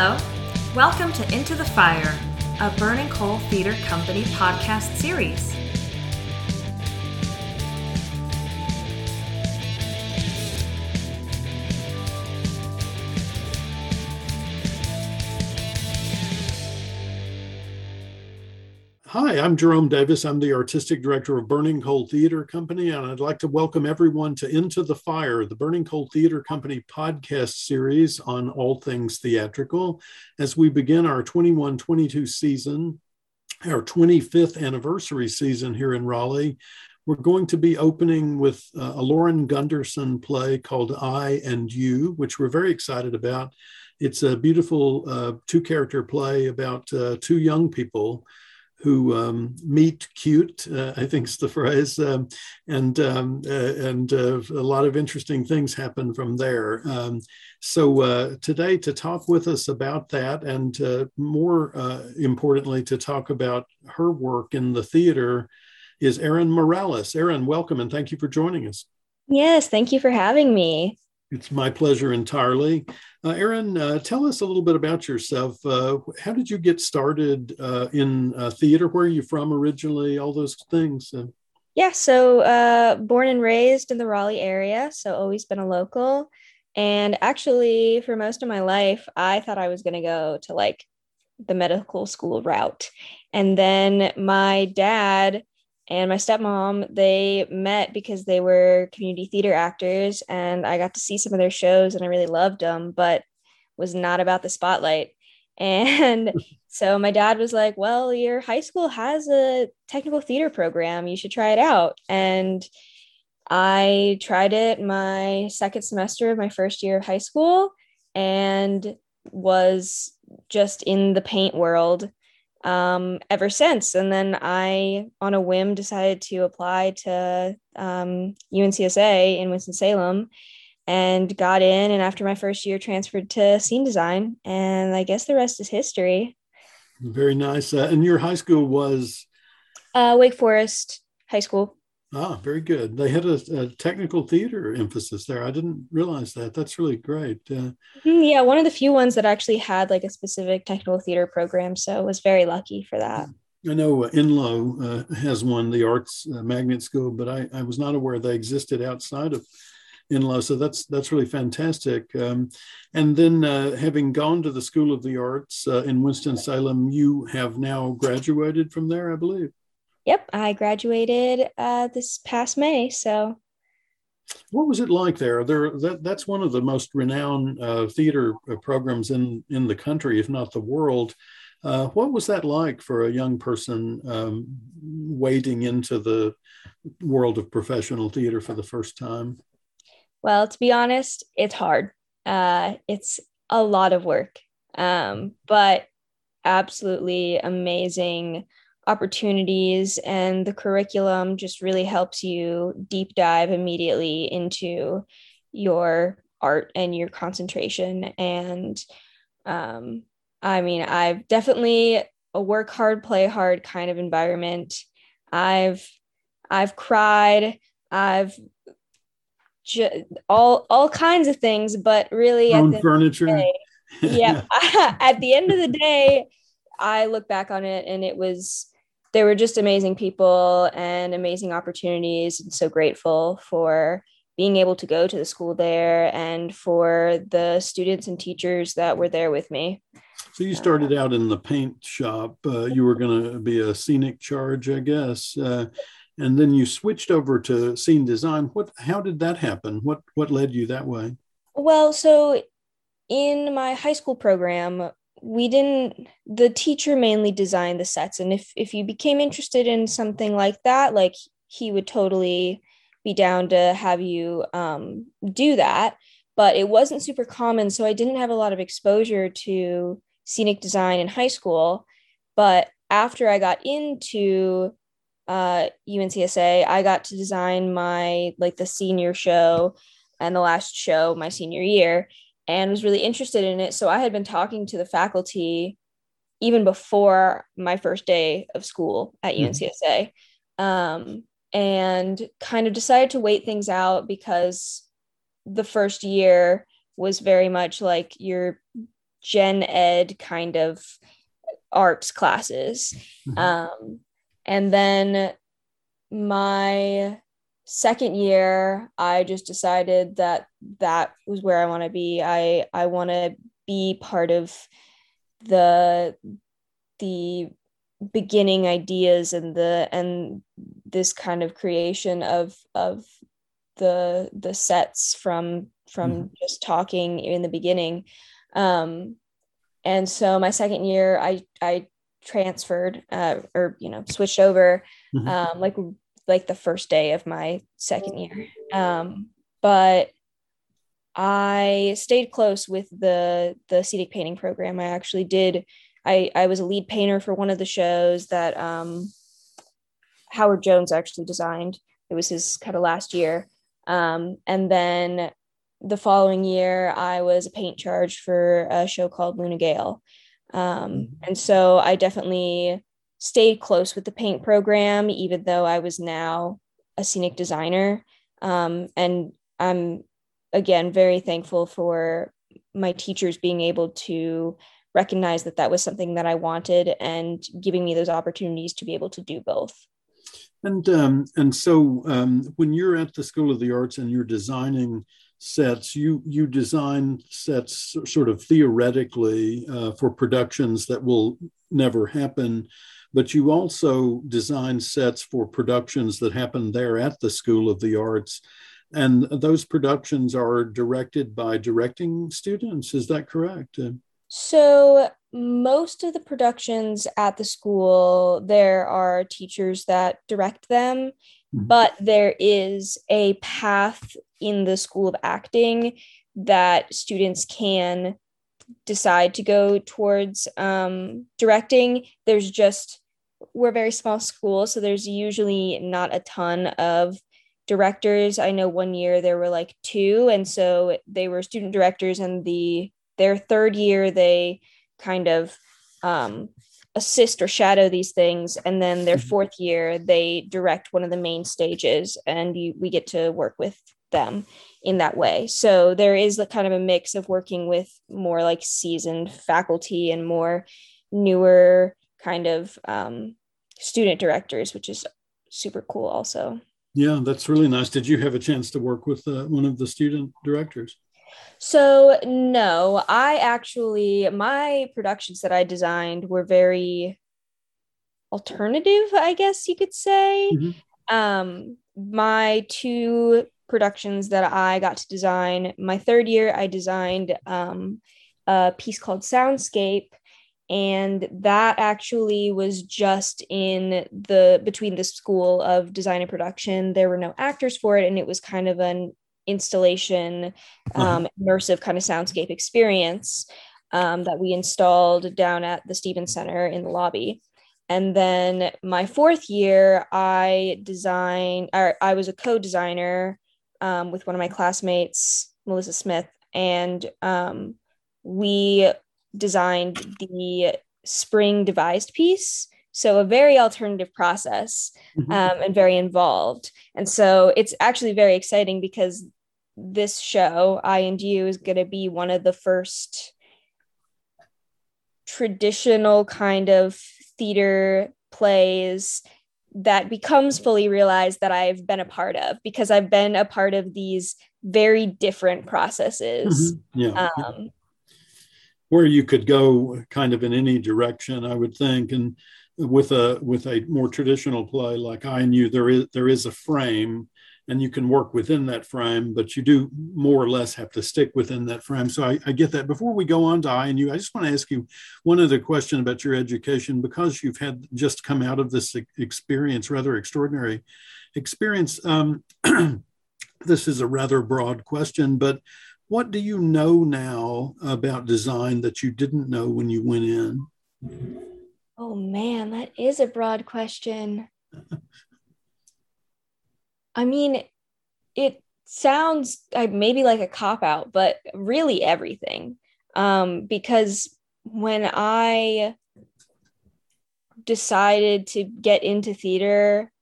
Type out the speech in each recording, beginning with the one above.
Hello, welcome to Into the Fire, a Burning Coal Theater Company podcast series. Hi, I'm Jerome Davis. I'm the artistic director of Burning Coal Theater Company, and I'd like to welcome everyone to Into the Fire, the Burning Coal Theater Company podcast series on all things theatrical. As we begin our 21 22 season, our 25th anniversary season here in Raleigh, we're going to be opening with uh, a Lauren Gunderson play called I and You, which we're very excited about. It's a beautiful uh, two character play about uh, two young people who um, meet cute, uh, I think is the phrase, um, and um, uh, and uh, a lot of interesting things happen from there. Um, so uh, today, to talk with us about that, and uh, more uh, importantly, to talk about her work in the theater, is Erin Morales. Erin, welcome and thank you for joining us. Yes, thank you for having me. It's my pleasure entirely. Uh, Erin, uh, tell us a little bit about yourself. Uh, how did you get started uh, in uh, theater? Where are you from originally? All those things. Uh, yeah, so born and raised in the Raleigh area, so always been a local. And actually, for most of my life, I thought I was going to go to like the medical school route. And then my dad and my stepmom they met because they were community theater actors and i got to see some of their shows and i really loved them but was not about the spotlight. And so my dad was like well your high school has a technical theater program. You should try it out. And i tried it my second semester of my first year of high school and was just in the paint world um, ever since. And then I, on a whim, decided to apply to um, UNCSA in Winston-Salem and got in. And after my first year, transferred to scene design. And I guess the rest is history. Very nice. Uh, and your high school was? Uh, Wake Forest High School. Ah, very good. They had a, a, technical theater emphasis there. I didn't realize that. That's really great. Uh, mm, yeah, one of the few ones that actually had like a specific technical theater program. So I was very lucky for that. I know uh, Enloe uh, has one, the Arts uh, Magnet School, but I, I was not aware they existed outside of Enloe. So that's that's really fantastic. Um, and then uh, having gone to the School of the Arts uh, in Winston Salem, you have now graduated from there, I believe. Yep, I graduated uh, this past May. So, what was it like there? There, that, that's one of the most renowned uh, theater uh, programs in in the country, if not the world. Uh, what was that like for a young person um, wading into the world of professional theater for the first time? Well, to be honest, it's hard. Uh, it's a lot of work, um, but absolutely amazing opportunities and the curriculum just really helps you deep dive immediately into your art and your concentration. And um, i mean i've definitely a work hard play hard kind of environment. I've i've cried. I've ju- all all kinds of things but really Own furniture. day, yeah at the end of the day i look back on it and it was they were just amazing people and amazing opportunities and so grateful for being able to go to the school there and for the students and teachers that were there with me. So you started out in the paint shop. Uh, you were going to be a scenic charge i guess. Uh, and then you switched over to scene design. What how did that happen? What what led you that way? Well so in my high school program we didn't the teacher mainly designed the sets. And if if you became interested in something like that like he would totally be down to have you um, do that. But it wasn't super common so i didn't have a lot of exposure to scenic design in high school. But after i got into uh, uncsa i got to design my like the senior show and the last show my senior year and was really interested in it. So I had been talking to the faculty even before my first day of school at UNCSA mm-hmm. um, and kind of decided to wait things out because the first year was very much like you're gen ed kind of arts classes. Mm-hmm. Um, and then my second year, I just decided that that was where I want to be. I I want to be part of the the beginning ideas and the and this kind of creation of of the the sets from from mm-hmm. just talking in the beginning um and so my second year i i transferred uh, or you know switched over mm-hmm. um like like the first day of my second year. Um but i stayed close with the the scenic painting program. I actually did i i was a lead painter for one of the shows that um howard jones actually designed. It was his kind of last year. Um, and then the following year, I was a paint charge for a show called Luna Gale. Um, mm-hmm. and so I definitely stayed close with the paint program, even though I was now a scenic designer. Um, and I'm, again, very thankful for my teachers being able to recognize that that was something that I wanted and giving me those opportunities to be able to do both. And um, and so um, when you're at the School of the Arts and you're designing sets, you you design sets sort of theoretically uh, for productions that will never happen, but you also design sets for productions that happen there at the School of the Arts. And those productions are directed by directing students. Is that correct? So most of the productions at the school, there are teachers that direct them, mm-hmm. but there is a path in the School of Acting that students can decide to go towards um, directing. There's just, we're a very small school, so there's usually not a ton of directors. I know one year there were like two, and so they were student directors, and the their third year they kind of um, assist or shadow these things and then their mm-hmm. fourth year they direct one of the main stages and you, we get to work with them in that way. So there is a kind of a mix of working with more like seasoned faculty and more newer kind of um, student directors which is super cool also. Yeah that's really nice. Did you have a chance to work with uh, one of the student directors? So, no, I actually, my productions that I designed were very alternative, I guess you could say. Mm-hmm. Um, my two productions that I got to design, my third year, I designed um, a piece called Soundscape. And that actually was just in the between the school of design and production. There were no actors for it, and it was kind of an installation, uh-huh. um, immersive kind of soundscape experience um, that we installed down at the Stevens Center in the lobby. And then my fourth year, I designed, or I was a co designer um, with one of my classmates, Melissa Smith, and um, we designed the spring devised piece. So, a very alternative process mm-hmm. um, and very involved. And so, it's actually very exciting because this show, I and You, is going to be one of the first traditional kind of theater plays that becomes fully realized that I've been a part of because I've been a part of these very different processes. Mm-hmm. Yeah. Um, Where you could go kind of in any direction, I would think. And with a with a more traditional play like I You, there is there is a frame and you can work within that frame, but you do more or less have to stick within that frame. So I, I, get that. Before we go on to I and you, I just want to ask you one other question about your education because you've had just come out of this experience, rather extraordinary experience. Um, this is a rather broad question, but what do you know now about design that you didn't know when you went in? Oh man, that is a broad question. I mean, it sounds maybe like a cop out, but really everything. Um, because when I decided to get into theater,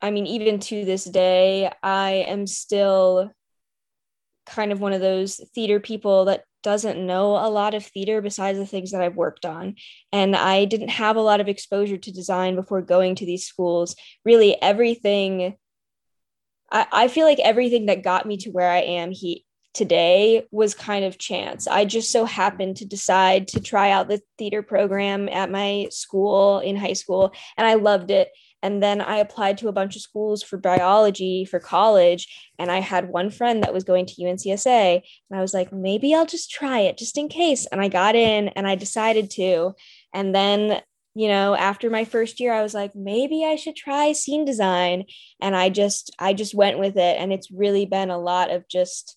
I mean, even to this day, I am still kind of one of those theater people that doesn't know a lot of theater besides the things that I've worked on. And I didn't have a lot of exposure to design before going to these schools. Really, everything, I, I feel like everything that got me to where I am he, today was kind of chance. I just so happened to decide to try out the theater program at my school in high school, and I loved it. And then I applied to a bunch of schools for biology for college. And I had one friend that was going to UNCSA. And I was like, maybe I'll just try it just in case. And I got in and I decided to. And then, you know, after my first year, I was like, maybe I should try scene design. And I just, I just went with it. And it's really been a lot of just,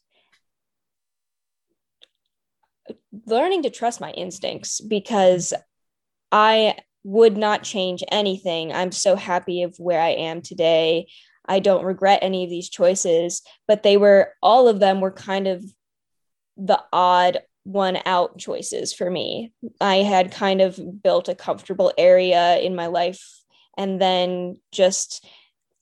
learning to trust my instincts because I would not change anything. I'm so happy of where I am today. I don't regret any of these choices, but they were all of them were kind of the odd one out choices for me. I had kind of built a comfortable area in my life and then just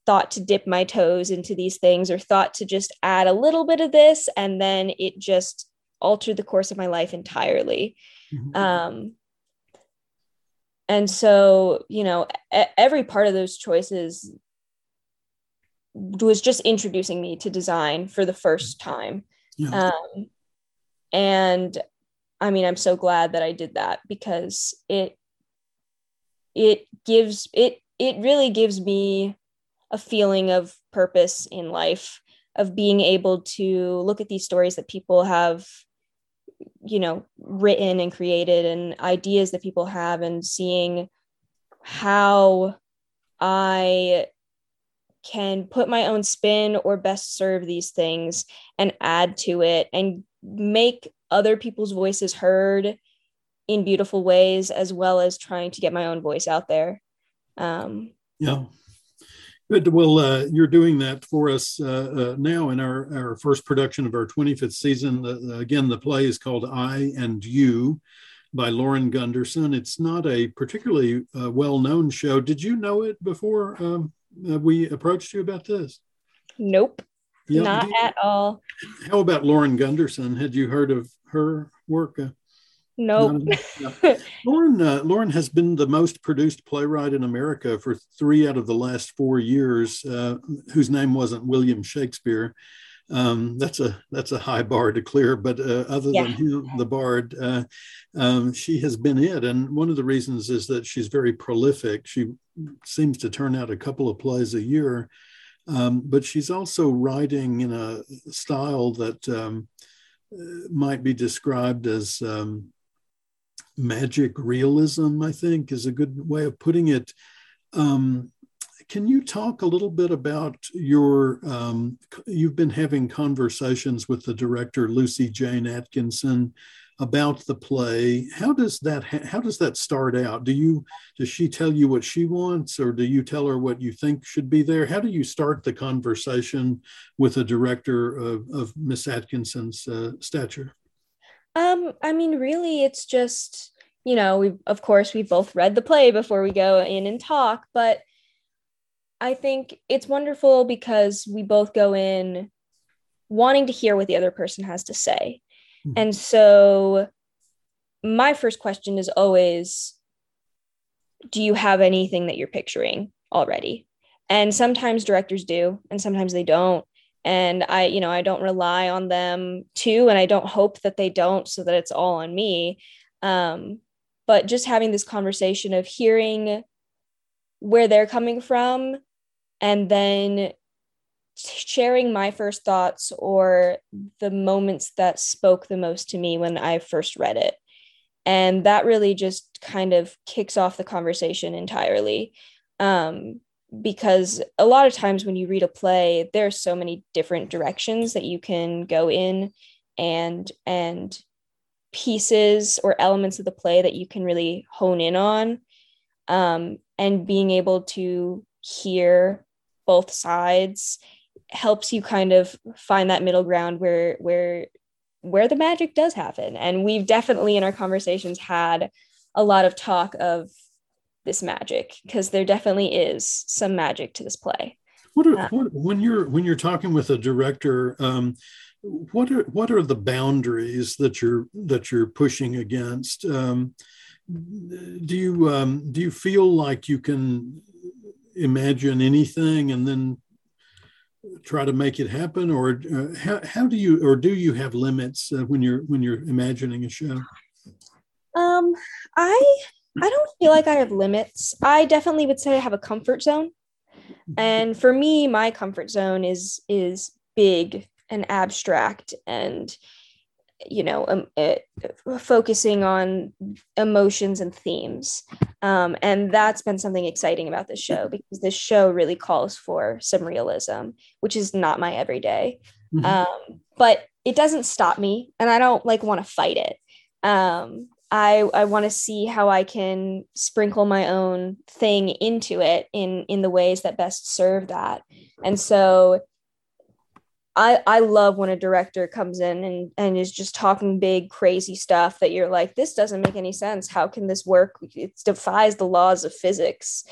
thought to dip my toes into these things or thought to just add a little bit of this and then it just altered the course of my life entirely. Mm-hmm. Um, and so you know every part of those choices was just introducing me to design for the first time yeah. um, and i mean i'm so glad that i did that because it it gives it it really gives me a feeling of purpose in life of being able to look at these stories that people have you know written and created and ideas that people have and seeing how i can put my own spin or best serve these things and add to it and make other people's voices heard in beautiful ways as well as trying to get my own voice out there um, yeah Good. Well, uh, you're doing that for us uh, uh, now in our, our first production of our 25th season. again, the play is called I and You by Lauren Gunderson. It's not a particularly uh, well known show. Did you know it before um, uh, we approached you about this? Nope. Yeah, not at all. How about Lauren Gunderson? Had you heard of her work? Uh, Nope. Lauren, uh, Lauren has been the most produced playwright in America for three out of the last four years, uh, whose name wasn't William Shakespeare. Um, that's a that's a high bar to clear, but uh, other yeah. than him, the Bard, uh, um, she has been it. And one of the reasons is that she's very prolific. She seems to turn out a couple of plays a year, um, but she's also writing in a style that um, uh, might be described as um, magic realism, I think, is a good way of putting it. Um, can you talk a little bit about your? Um, you've been having conversations with the director Lucy Jane Atkinson about the play. How does that? How does that start out? Do you? Does she tell you what she wants, or do you tell her what you think should be there? How do you start the conversation with a director of, of Miss Atkinson's uh, stature? Um, I mean, really, it's just, you know, we of course we both read the play before we go in and talk, but I think it's wonderful because we both go in wanting to hear what the other person has to say. Mm-hmm. And so my first question is always do you have anything that you're picturing already? And sometimes directors do, and sometimes they don't and i you know i don't rely on them too, and i don't hope that they don't so that it's all on me um, but just having this conversation of hearing where they're coming from and then sharing my first thoughts or the moments that spoke the most to me when i first read it. And that really just kind of kicks off the conversation entirely. Um, because a lot of times when you read a play there are so many different directions that you can go in and and pieces or elements of the play that you can really hone in on um, and being able to hear both sides helps you kind of find that middle ground where where where the magic does happen and we've definitely in our conversations had a lot of talk of this magic because there definitely is some magic to this play. What, are, uh, what, when you're when you're talking with a director, um, what are what are the boundaries that you're that you're pushing against? Um, do you um, do you feel like you can imagine anything and then try to make it happen, or uh, how, how do you or do you have limits uh, when you're when you're imagining a show? Um, I I don't feel like I have limits. I definitely would say I have a comfort zone. And for me, my comfort zone is is big and abstract and you know um, it, focusing on emotions and themes um, and that's been something exciting about this show because this show really calls for some realism which is not my everyday mm-hmm. um, but it doesn't stop me and i don't like want to fight it um, I I want to see how I can sprinkle my own thing into it in in the ways that best serve that. And so I I love when a director comes in and and is just talking big crazy stuff that you're like this doesn't make any sense. How can this work? It defies the laws of physics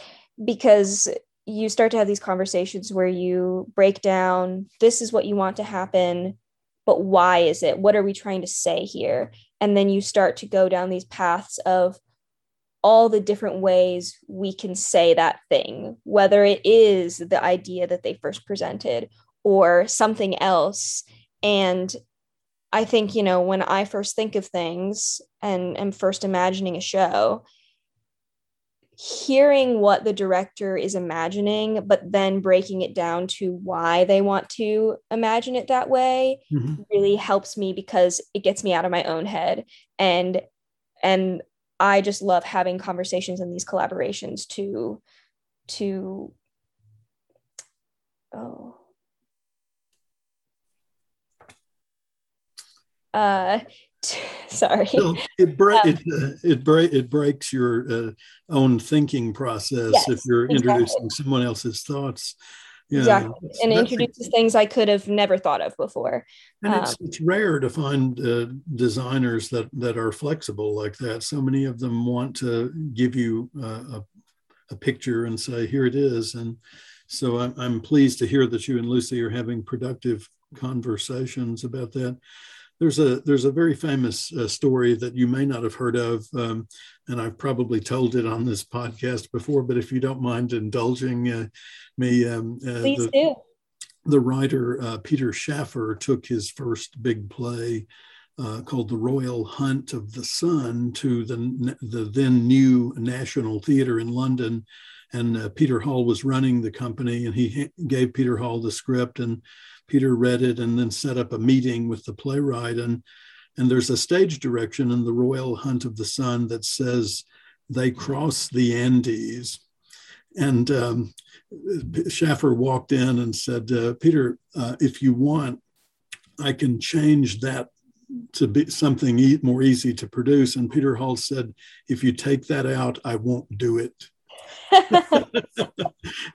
because you start to have these conversations where you break down this is what you want to happen but why is it? What are we trying to say here? And then you start to go down these paths of all the different ways we can say that thing, whether it is the idea that they first presented or something else. And I think, you know, when I first think of things and am first imagining a show, hearing what the director is imagining, but then breaking it down to why they want to imagine it that way mm-hmm. really helps me because it gets me out of my own head. And and I just love having conversations and these collaborations to to oh uh sorry. It, um, it, uh, it, break, it breaks your uh, own thinking process yes, if you're exactly. introducing someone else's thoughts yeah, exactly and introduces things i could have never thought of before and um, it's, it's rare to find uh, designers that that are flexible like that. So many of them want to give you uh, a, a picture and say here it is. And so I'm, I'm pleased to hear that you and lucy are having productive conversations about that there's a there's a very famous uh, story that you may not have heard of, um, and I've probably told it on this podcast before. But if you don't mind indulging uh, me, um, uh, please the, do. The writer uh, Peter Shaffer took his first big play uh, called The Royal Hunt of the Sun to the the then new National Theatre in London, and uh, Peter Hall was running the company, and he gave Peter Hall the script and Peter read it and then set up a meeting with the playwright. And, and there's a stage direction in The Royal Hunt of the Sun that says they cross the Andes. And um, Shaffer walked in and said, uh, Peter, uh, if you want, I can change that to be something more easy to produce. And Peter Hall said, if you take that out, I won't do it.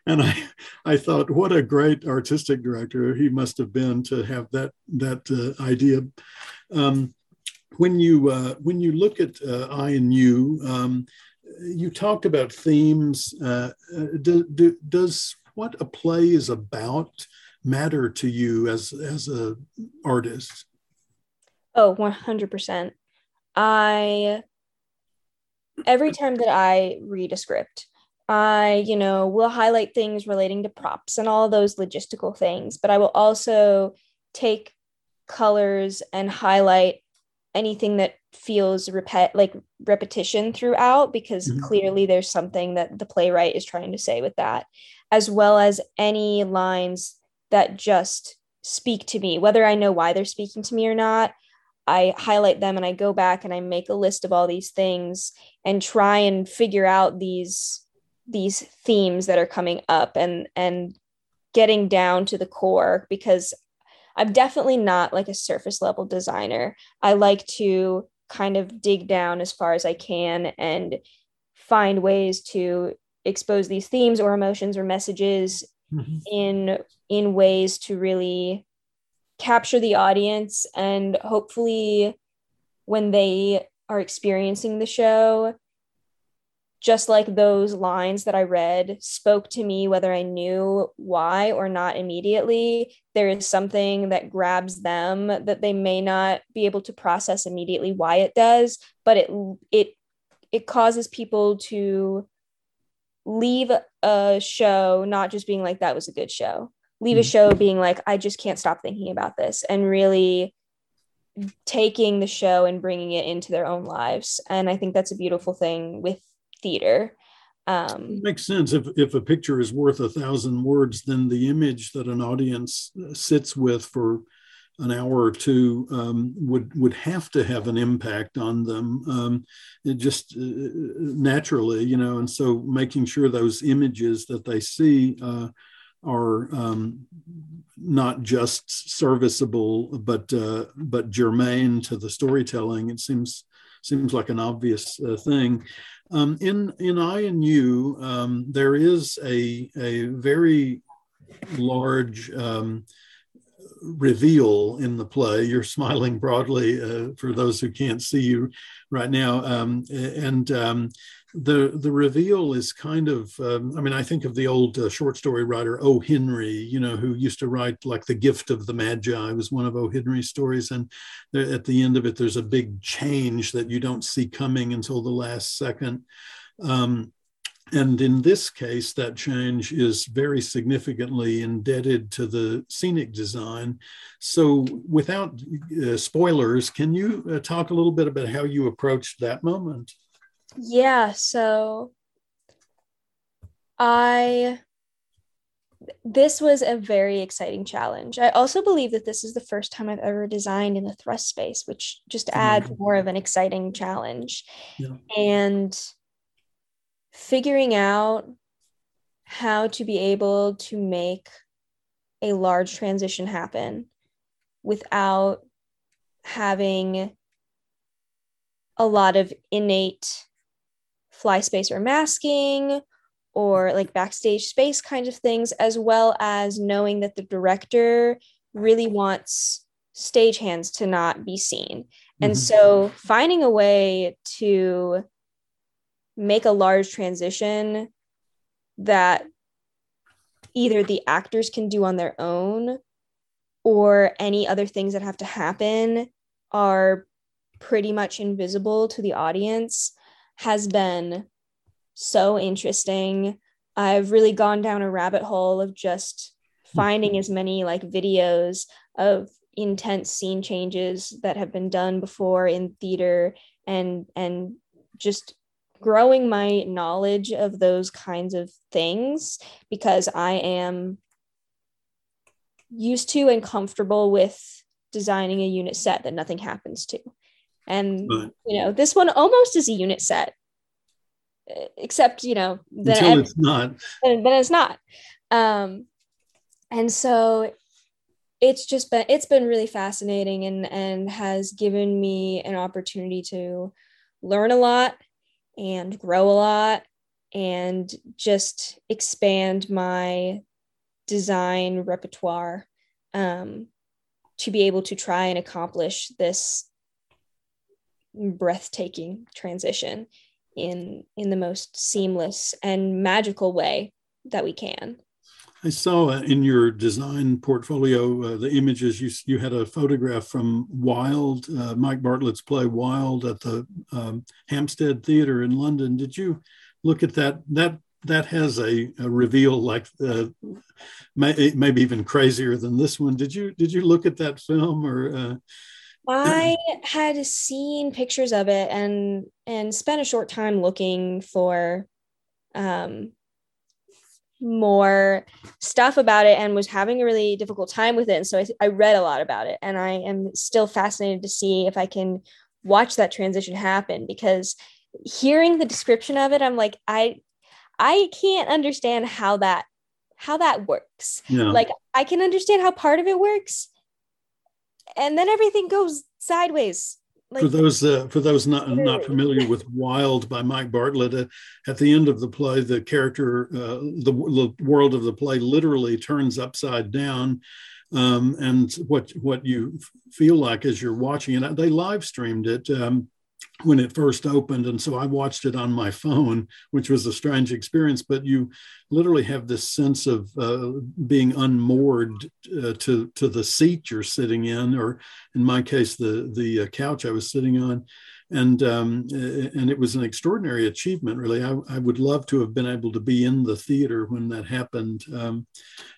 and I, I thought, what a great artistic director he must have been to have that that uh, idea. Um, when you uh, when you look at uh, I and you, um, you talked about themes. Uh, uh, do, do, does what a play is about matter to you as as a artist? Oh, one hundred percent. I every time that I read a script, I, you know, will highlight things relating to props and all those logistical things, but I will also take colors and highlight anything that feels repet like repetition throughout because mm-hmm. clearly there's something that the playwright is trying to say with that as well as any lines that just speak to me whether i know why they're speaking to me or not i highlight them and i go back and i make a list of all these things and try and figure out these these themes that are coming up and and getting down to the core because I'm definitely not like a surface level designer. I like to kind of dig down as far as I can and find ways to expose these themes or emotions or messages mm-hmm. in in ways to really capture the audience and hopefully when they are experiencing the show just like those lines that I read spoke to me, whether I knew why or not immediately, there is something that grabs them that they may not be able to process immediately why it does, but it it it causes people to leave a show not just being like that was a good show. Leave a mm. show being like I just can't stop thinking about this and really taking the show and bringing it into their own lives. And I think that's a beautiful thing with theater. Um, it makes sense. If, if a picture is worth a thousand words, then the image that an audience uh, sits with for an hour or two um, would would have to have an impact on them um, just uh, naturally, you know. And so, making sure those images that they see uh, are um, not just serviceable, but uh, but germane to the storytelling. It seems seems like an obvious uh, thing. Um, in in I and You, um, there is a a very large um, reveal in the play. You're smiling broadly uh, for those who can't see you right now, um, and um, the the reveal is kind of um, i mean i think of the old uh, short story writer o henry you know who used to write like the gift of the magi was one of o henry's stories and there, at the end of it there's a big change that you don't see coming until the last second um, and in this case, that change is very significantly indebted to the scenic design. So, without uh, spoilers, can you uh, talk a little bit about how you approached that moment? Yeah, so I this was a very exciting challenge. I also believe that this is the first time I've ever designed in the thrust space, which just adds mm-hmm. more of an exciting challenge. Yeah. And figuring out how to be able to make a large transition happen without having a lot of innate fly space or masking or like backstage space kinds of things, as well as knowing that the director really wants stagehands to not be seen. Mm-hmm. And so finding a way to make a large transition that either the actors can do on their own or any other things that have to happen are pretty much invisible to the audience has been so interesting. I've really gone down a rabbit hole of just finding as many like videos of intense scene changes that have been done before in theater and and just growing my knowledge of those kinds of things because I am used to and comfortable with designing a unit set that nothing happens to. And right. you know, this one almost is a unit set, except you know, then Until it's not. Then, then it's not. Um, and so it's just been it's been really fascinating and and has given me an opportunity to learn a lot and grow a lot and just expand my design repertoire um, to be able to try and accomplish this breathtaking transition in in the most seamless and magical way that we can. I saw uh, in your design portfolio uh, the images you you had a photograph from Wild, uh, Mike Bartlett's play Wild at the um, Hampstead Theatre in London. Did you look at that? That that has a, a reveal like uh, may, maybe even crazier than this one. Did you did you look at that film or? I had seen pictures of it and and spent a short time looking for um, more stuff about it and was having a really difficult time with it. And so I, I read a lot about it and I am still fascinated to see if I can watch that transition happen because hearing the description of it, I'm like, I I can't understand how that how that works. Yeah. Like I can understand how part of it works, and then everything goes sideways. Like, for those uh, for those not not familiar with Wild by Mike Bartlett, uh, at the end of the play, the character, uh, the, the world of the play, literally turns upside down, um, and what what you feel like as you're watching it. They live streamed it. Um, when it first opened and so i watched it on my phone which was a strange experience but you literally have this sense of uh, being unmoored uh, to to the seat you're sitting in or in my case the the uh, couch i was sitting on and um, and it was an extraordinary achievement. Really, I, I, would love to have been able to be in the theater when that happened. Um,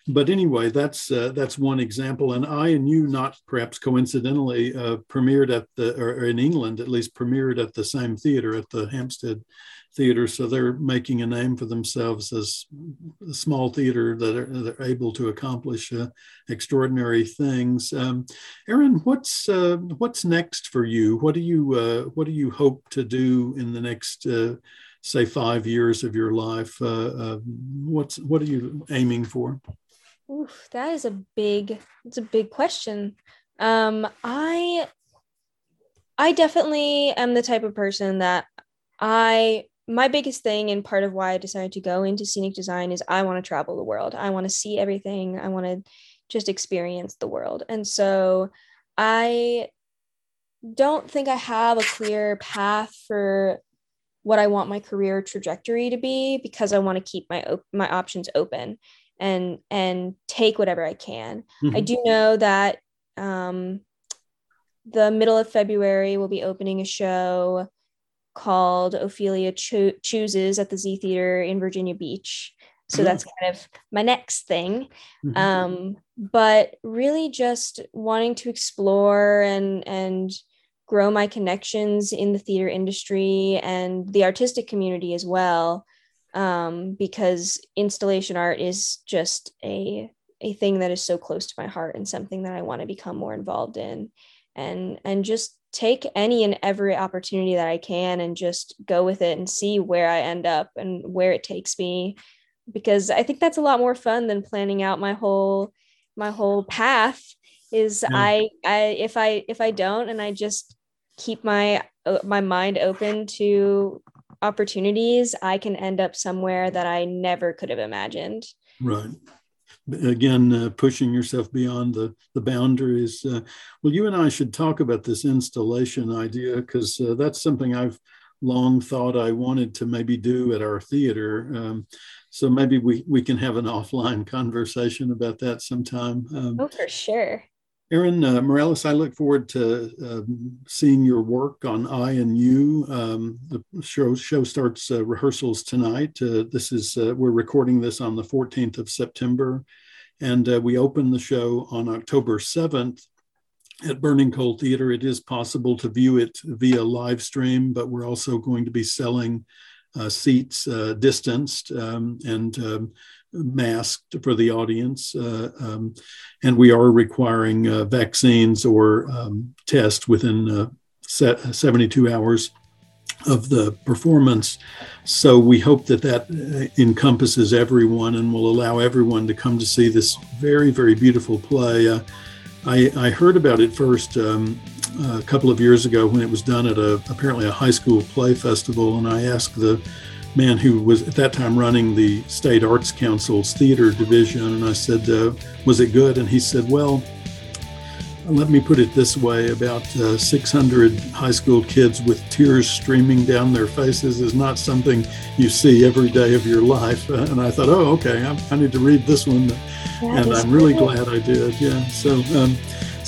but anyway, that's uh, that's one example. And I and you, not perhaps coincidentally, uh, premiered at the or in England at least, premiered at the same theater at the Hampstead theater. So they're making a name for themselves as a small theater that are, that are able to accomplish uh, extraordinary things. Um, Erin, what's uh, what's next for you? What do you uh, what do you hope to do in the next uh, say five years of your life? Uh, uh, what's what are you aiming for? Oof, that is a big it's a big question. Um, I I definitely am the type of person that I my biggest thing and part of why I decided to go into scenic design is I want to travel the world. I want to see everything. I want to just experience the world. And so I don't think I have a clear path for what I want my career trajectory to be because I want to keep my op- my options open and and take whatever I can. Mm-hmm. I do know that um, the middle of February we'll be opening a show called Ophelia Cho- Chooses at the Z Theater in Virginia Beach. So mm-hmm. that's kind of my next thing. Mm-hmm. Um, but really just wanting to explore and and grow my connections in the theater industry and the artistic community as well. Um, because installation art is just a a thing that is so close to my heart and something that I want to become more involved in and and just take any and every opportunity that I can and just go with it and see where I end up and where it takes me because I think that's a lot more fun than planning out my whole my whole path is yeah. I I if I if I don't and I just keep my uh, my mind open to opportunities I can end up somewhere that I never could have imagined. Right again uh, pushing yourself beyond the, the boundaries uh, well you and i should talk about this installation idea because uh, that's something i've long thought i wanted to maybe do at our theater um, so maybe we, we can have an offline conversation about that sometime um, oh for sure Erin uh, Morales, I look forward to uh, seeing your work on I and You. Um, the show show starts uh, rehearsals tonight. Uh, this is uh, we're recording this on the 14th of September, and uh, we open the show on October 7th at Burning Coal Theater. It is possible to view it via live stream, but we're also going to be selling seats distanced um, and um, masked for the audience. Uh, um, and we are requiring uh, vaccines or um, tests within uh, 72 hours of the performance. So we hope that that uh, encompasses everyone and will allow everyone to come to see this very, very beautiful play. Uh, I, I, heard about it first um, a couple of years ago when it was done at a apparently a high school play festival, and I asked the man who was at that time running the State Arts Council's theater division. And I said, uh, Was it good? And he said, Well, let me put it this way about uh, 600 high school kids with tears streaming down their faces is not something you see every day of your life. Uh, and I thought, Oh, okay, I, I need to read this one. and I'm really glad I did. Yeah. So, um,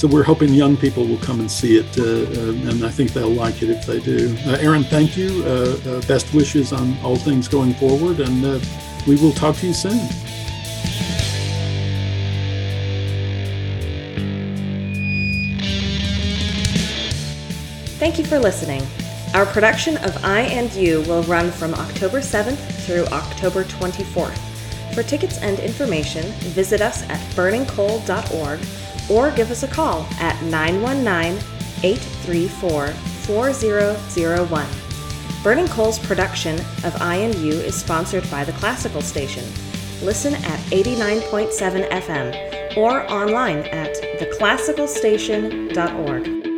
so we're hoping young people will come and see it, uh, uh, and I think they'll like it if they do. Uh, Erin, thank you. Uh, best wishes on all things going forward, and we will talk to you soon. Thank you for listening. Our production of I and You will run from October 7th through October 24th. For tickets and information, visit us at burningcoal.org or give us a call at 919 834 4001. Burning Coal's production of I and You is sponsored by the Classical Station. Listen at 89.7 FM or online at theclassicalstation.org.